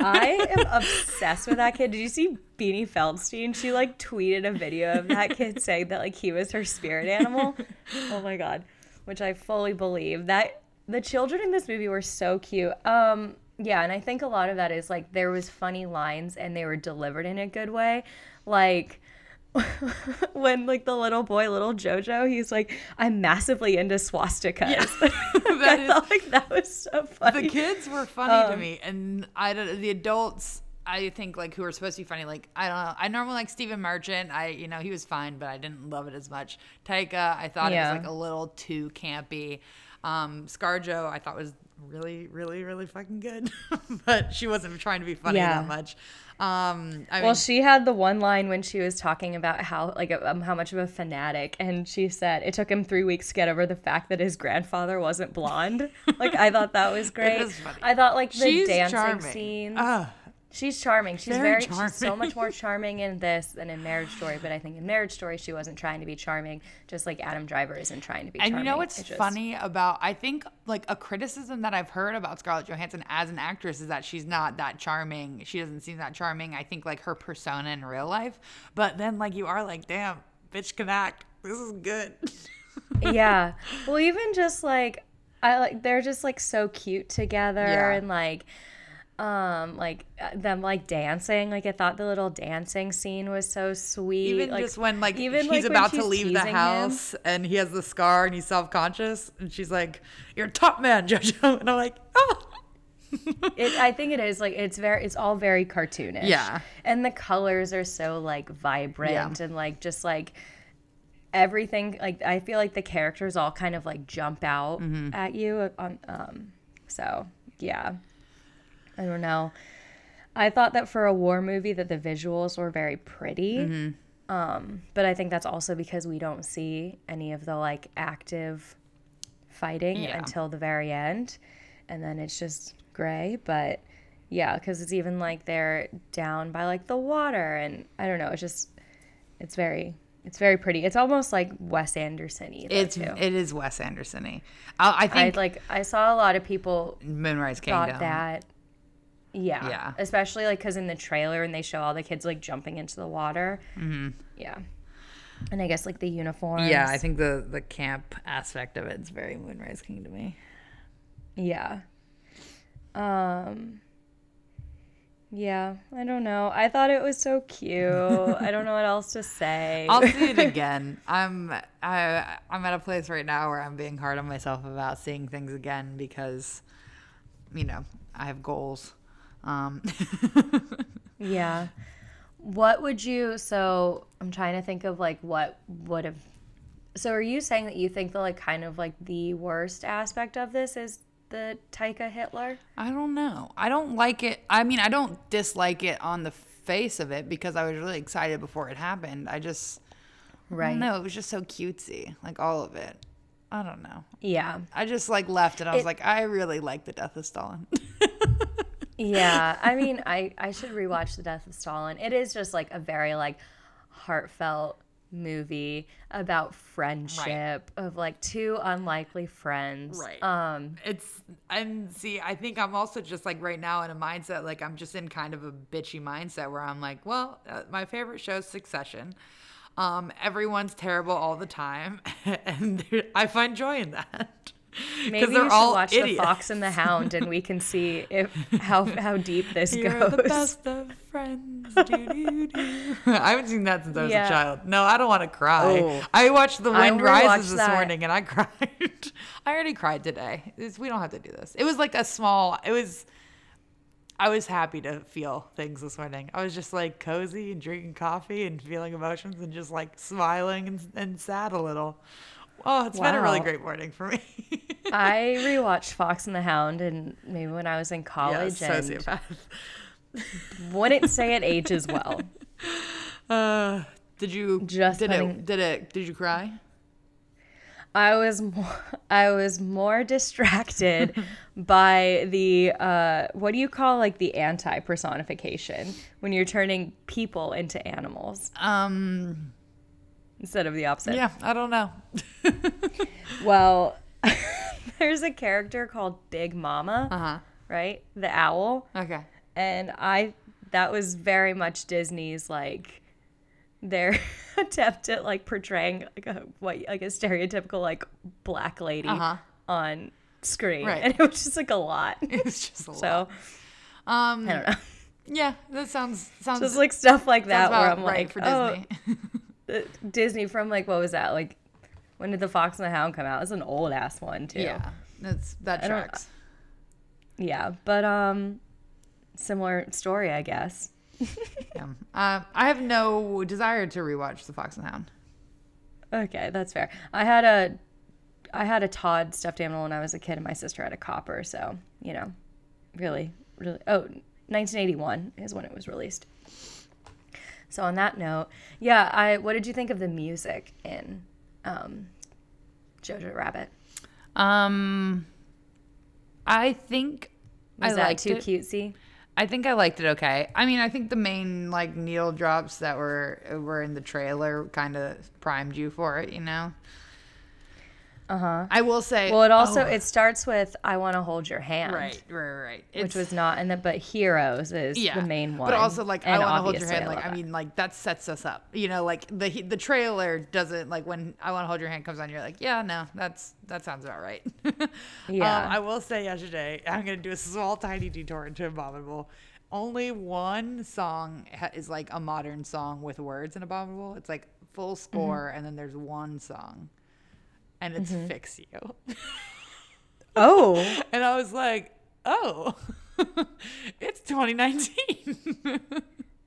I am obsessed with that kid. Did you see Beanie Feldstein? She like tweeted a video of that kid saying that like he was her spirit animal. Oh my god, which I fully believe. That the children in this movie were so cute. Um yeah, and I think a lot of that is like there was funny lines and they were delivered in a good way. Like when like the little boy, little Jojo, he's like, I'm massively into swastikas. That I is- thought like that was so funny. the kids were funny to Um, me, and I don't. The adults, I think, like who are supposed to be funny. Like I don't know. I normally like Stephen Merchant. I, you know, he was fine, but I didn't love it as much. Taika, I thought Yeah. it was like a little too campy. Um, ScarJo, I thought was really, really, really fucking good, but she wasn't trying to be funny Yeah. that much. Um, I mean, Well, she had the one line when she was talking about how like um, how much of a fanatic, and she said it took him three weeks to get over the fact that his grandfather wasn't blonde. like I thought that was great. I thought like the she's dancing charming. scenes. Ugh. She's charming. She's Very very, she's so much more charming in this than in Marriage Story. But I think in Marriage Story she wasn't trying to be charming, just like Adam Driver isn't trying to be charming. And charming. you know what's just- funny about I think like a criticism that I've heard about Scarlett Johansson as an actress is that she's not that charming. She doesn't seem that charming. I think like her persona in real life. But then like you are like, damn, bitch can act. This is good. yeah. Well, even just like I like they're just like so cute together Yeah. and like um like uh, them like dancing. Like i thought the little dancing scene was so sweet. Even like, just when like even, he's like, about to leave the teasing him. house and he has the scar and he's self conscious and she's like, You're a top man, Jojo. And I'm like, Oh it, i think it is like it's very it's all very cartoonish. Yeah. and the colors are so like vibrant and like just like everything like i feel like the characters all kind of like jump out Mm-hmm. at you on um so yeah i don't know. I thought that for a war movie that the visuals were very pretty. Mm-hmm. um but i think that's also because we don't see any of the like active fighting Yeah. until the very end. And then it's just gray. But yeah because it's even like they're down by like the water. And i don't know. It's just it's very it's very pretty. It's almost like wes anderson y it's too. it is Wes Anderson y. I, I i think like i saw a lot of people Moonrise Kingdom. thought that yeah Yeah. especially like because in the trailer and they show all the kids like jumping into the water mm-hmm. yeah and i guess like the uniforms Yeah, I think the the camp aspect of it is very Moonrise King to me. Yeah. Um Yeah, I don't know. I thought it was so cute. I don't know what else to say. I'll see it again. I'm I I'm at a place right now where I'm being hard on myself about seeing things again because you know, I have goals. Um yeah. What would you so I'm trying to think of like what would have So are you saying that you think the like kind of like the worst aspect of this is the Taika Hitler? I don't know. I don't like it. I mean, I don't dislike it on the face of it because I was really excited before it happened. I just Right. don't it was just so cutesy, like all of it. I don't know. Yeah. I just like left and I was It- like, I really like the death of Stalin. Yeah, I mean, I I should rewatch The Death of Stalin. It is just like a very like heartfelt movie about friendship of like two unlikely friends. Right. Um it's and see i think i'm also just like right now in a mindset like i'm just in kind of a bitchy mindset where i'm like well uh, my favorite show is succession um everyone's terrible all the time and i find joy in that maybe we should watch The Fox and the Hound and we can see if how how deep this You're goes. the best of friends. I haven't seen that since I was Yeah. a child. No, I don't want to cry. Oh. I watched The Wind Rises this that. morning and I cried. I already cried today. We don't have to do this. It was like a small. It was. I was happy to feel things this morning. I was just like cozy and drinking coffee and feeling emotions and just like smiling and, and sad a little. Oh, it's been a really great morning for me. I rewatched Fox and the Hound and maybe when I was in yes, college and sociopath. wouldn't say it ages well. Uh, did you Just did putting- it did it did you cry? I was more I was more distracted by the uh, what do you call like the anti personification when you're turning people into animals Um instead of the opposite. yeah, I don't know. Well, there's a character called Big Mama, Uh-huh. right? The owl, Okay. and I that was very much Disney's like their attempt at like portraying like a what like a stereotypical like black lady Uh-huh. on screen, Right. and it was just like a lot. It's just a So lot. Um I don't know, yeah, that sounds sounds just like stuff like that where I'm right like, for oh, Disney. uh, Disney from like what was that like? When did the Fox and the Hound come out? It's an old ass one too. yeah. That's that I tracks. Yeah, but um, similar story, I guess. Yeah. Um I have no desire to rewatch The Fox and the Hound. Okay, that's fair. I had a, I had a Tod stuffed animal when I was a kid, and my sister had a copper. So you know, really, really. Oh, 1981 is when it was released. So on that note, yeah, I what did you think of the music in um, Jojo Rabbit? Um, I think Was I that liked too it. cutesy? I think I liked it okay. I mean, I think the main like needle drops that were were in the trailer kind of primed you for it, you know. Uh huh. I will say. Well, it also oh, it starts with "I want to hold your hand," right, right, right. which was not, in the but "Heroes" is yeah, the main one. But also, like, I want to hold your hand. Like, love I that. mean, like that sets us up. You know, like the the trailer doesn't like when I want to hold your hand comes on. You're like, yeah, no, that's that sounds about right. Yeah. Um, I will say yesterday, I'm gonna do a small, tiny detour into Abominable. Only one song ha- is like a modern song with words in Abominable. It's like full score, and then there's one song, and it's mm-hmm. "Fix You." oh, And I was like, oh, it's 2019.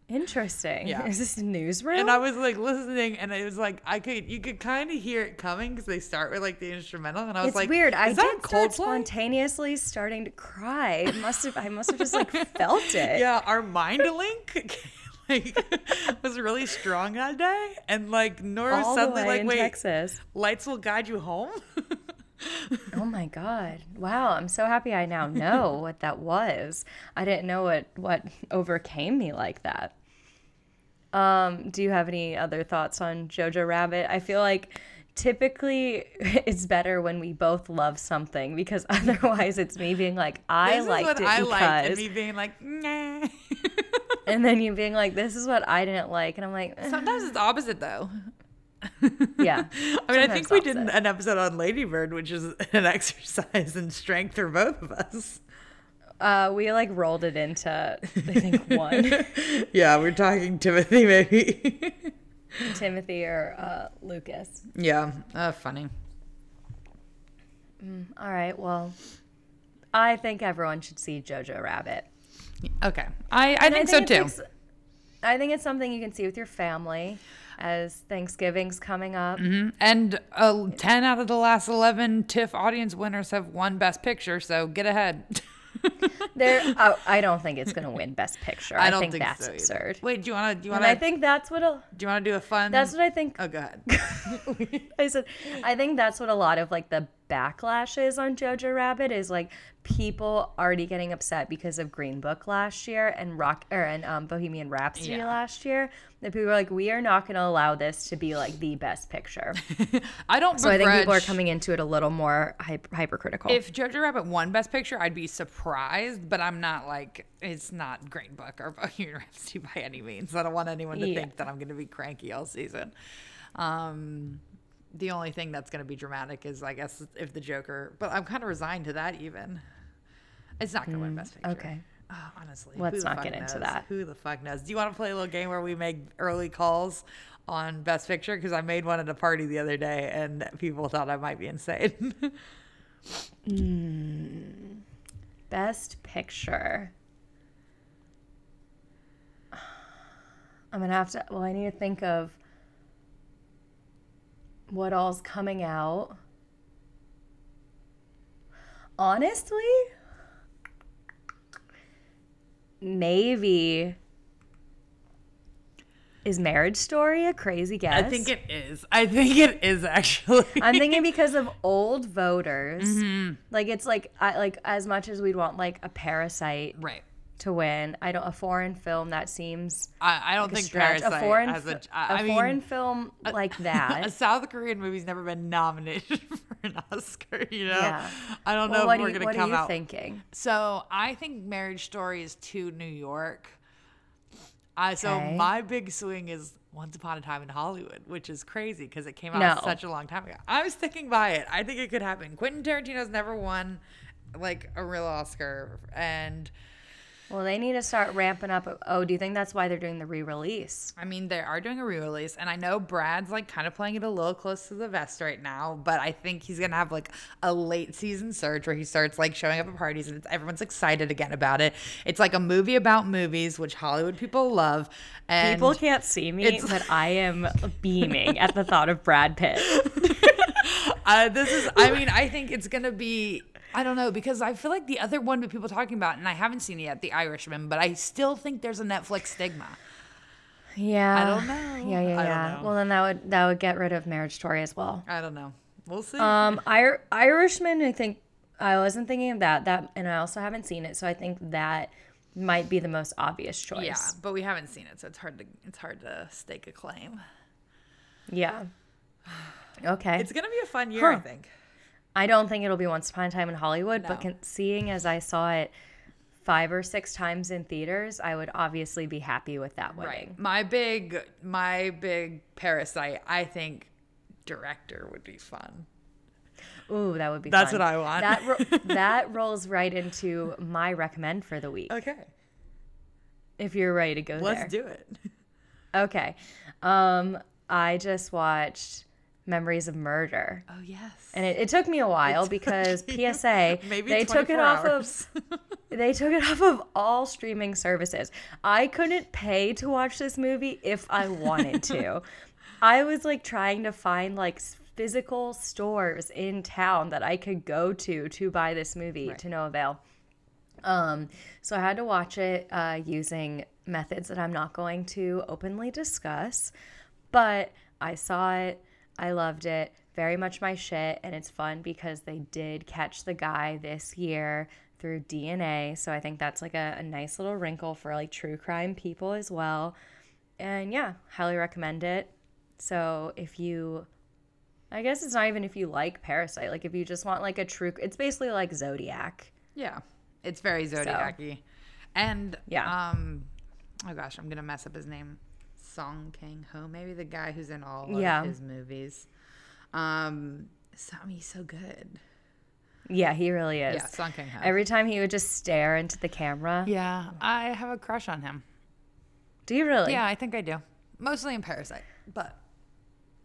interesting. Yeah. Is this newsroom? and I was like listening, and it was like, I could, you could kind of hear it coming because they start with like the instrumental. And I was it's like, weird. I did start spontaneously starting to cry. It must have. I must have just like felt it. Yeah, our mind link like was really strong that day. And like Nora was All the way like, in wait, Texas. lights will guide you home? Oh my god! Wow, I'm so happy I now know what that was. I didn't know what what overcame me like that. Um, do you have any other thoughts on Jojo Rabbit? I feel like typically it's better when we both love something because otherwise it's me being like I this liked it I because, me being like, nah. And then you being like this is what I didn't like, and I'm like, eh, Sometimes it's opposite though. yeah. I mean, I think we did an episode on Ladybird, which is an exercise in strength for both of us. Uh, we like rolled it into I think one Yeah, we're talking Timothy, maybe. Timothy or uh, Lucas. yeah, uh, funny. All right. Well, I think everyone should see Jojo Rabbit. Okay, I, I And think, so too. s- I think it's something you can see with your family as Thanksgiving's coming up. Mhm. And uh, 10 out of the last 11 TIFF audience winners have won Best Picture, so get ahead. There, oh, I don't think it's going to win Best Picture. I, I don't think, think, that's so absurd. Wait, do you want to do you want I think that's what a, do you want to do a fun that's what I think. Oh, go ahead. I said, I think that's what a lot of like the backlash is on Jojo Rabbit is like people already getting upset because of Green Book last year and Rock or and um, Bohemian Rhapsody Yeah. last year. That people are like, we are not going to allow this to be like the best picture. I don't So I think people are coming into it a little more hyper, hypercritical. If Jojo Rabbit won Best Picture, I'd be surprised, but I'm not like it's not Green Book or Bohemian Rhapsody by any means. I don't want anyone to Yeah. think that I'm going to be cranky all season. Um, the only thing that's going to be dramatic is, I guess, if the Joker. But I'm kind of resigned to that. Even it's not going to win Best Picture. Mm, okay. Oh, honestly, Let's not get into knows? that. Who the fuck knows? Do you want to play a little game where we make early calls on Best Picture? Because I made one at a party the other day, and people thought I might be insane. Best picture. I'm gonna have to. Well, I need to think of what all's coming out. Honestly, maybe is Marriage Story a crazy guess? I think it is. I think it is actually. I'm thinking because of old voters. Mm-hmm. Like it's like I like as much as we'd want like a Parasite right. To win. I don't a foreign film that seems I, I don't like think stretch. Parasite a foreign has a. I a I mean, foreign film like that. a. South Korean movie's never been nominated for an Oscar. You know. Yeah. I don't Well, know if we're you, gonna what come are you out. thinking? So I think Marriage Story is too New York. I so Okay. my big swing is Once Upon a Time in Hollywood, which is crazy because it came out No. such a long time ago. I'm sticking by it. I think it could happen. Quentin Tarantino's never won like a real Oscar, and Well, they need to start ramping up. Oh, do you think that's why they're doing the re-release? I mean they are doing a re-release, and I know Brad's like kind of playing it a little close to the vest right now, but I think he's gonna have like a late season surge where he starts like showing up at parties, and it's, everyone's excited again about it. It's like a movie about movies, which Hollywood people love. And People can't see me, it's- but I am beaming at the thought of Brad Pitt. Uh, this is, I mean, I think it's gonna be. I don't know because I feel like the other one that people are talking about, and I haven't seen it yet, The Irishman, but I still think there's a Netflix stigma. Yeah. I don't know. Yeah, yeah, yeah. Well, then that would that would get rid of Marriage Story as well. I don't know. We'll see. Um, Ir- Irishman. I think I wasn't thinking of that. That, and I also haven't seen it, so I think that might be the most obvious choice. yeah, but we haven't seen it, so it's hard to it's hard to stake a claim. Yeah. Okay. It's gonna be a fun year, I think. I don't think it'll be Once Upon a Time in Hollywood, but con- seeing as I saw it five or six times in theaters, I would obviously be happy with that winning. Right. My big my big parasite, I think director would be fun. Ooh, that would be. That's fun. what I want. That ro- that rolls right into my recommend for the week. Okay. If you're ready to go Let's there. do it. Okay. Um, I just watched Memories of Murder. Oh yes. And it, it took me a while because PSA Maybe they took it 24 off of they took it off of all streaming services. I couldn't pay to watch this movie if I wanted to. I was like trying to find like physical stores in town that I could go to to buy this movie to no avail. Um, so I had to watch it uh, using methods that I'm not going to openly discuss, but I saw it. I loved it. Very much my shit, and it's fun because they did catch the guy this year through DNA. So I think that's like a, a nice little wrinkle for like true crime people as well. And yeah, highly recommend it. So if you, I guess it's not even if you like Parasite, like if you just want like a true, it's basically like Zodiac. Yeah. It's very zodiac-y. And Yeah. um oh gosh, I'm gonna mess up his name. Song Kang Ho, maybe the guy who's in all of Yeah. his movies. Um so, I mean, he's so good. Yeah, he really is. Yeah, Song Kang Ho. Every time he would just stare into the camera. yeah, I have a crush on him. Do you really? Yeah, I think I do. Mostly in Parasite, but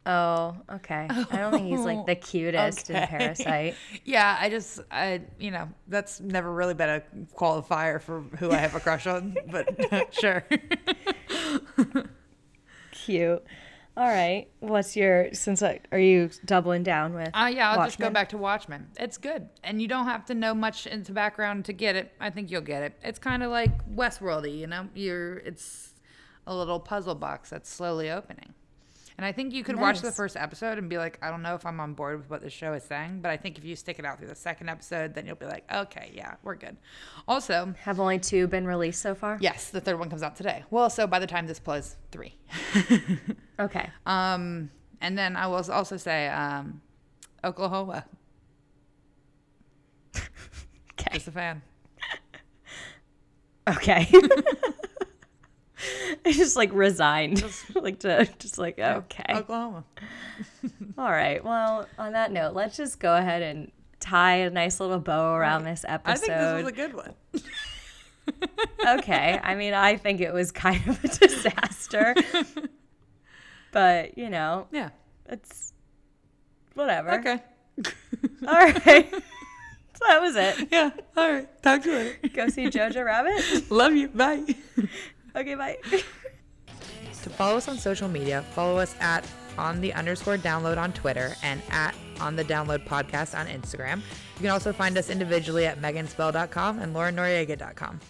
Oh, okay. I don't think he's like the cutest in Parasite. yeah, I just I you know that's never really been a qualifier for who I have a crush on, but sure. Cute. All right. What's your since I, are you doubling down with? Uh, yeah, I'll just go back to Watchmen. It's good, and you don't have to know much into background to get it. I think you'll get it. It's kind of like Westworldy, you know. You're it's a little puzzle box that's slowly opening, and I think you could watch the first episode and be like, I don't know if I'm on board with what the show is saying, but I think if you stick it out through the second episode, then you'll be like, okay, yeah, we're good. Also, Have only two been released so far? yes, the third one comes out today. Well, so by the time this plays, three. Okay. Um, and then I will also say um, Oklahoma. Okay. Just a fan. Okay. I just like resigned. just, like to just like okay. Oklahoma. All right. Well, on that note, let's just go ahead and tie a nice little bow around this episode. I think this was a good one. okay. I mean, I think it was kind of a disaster. but, you know, Yeah. it's whatever. Okay. All right. so that was it. Yeah. All right. Talk to you later. Go see Jojo Rabbit. Love you. Bye. Okay, bye. to follow us on social media, follow us at on the underscore download on Twitter and at on the download podcast on Instagram. You can also find us individually at meganspell.com and laurenoriega.com.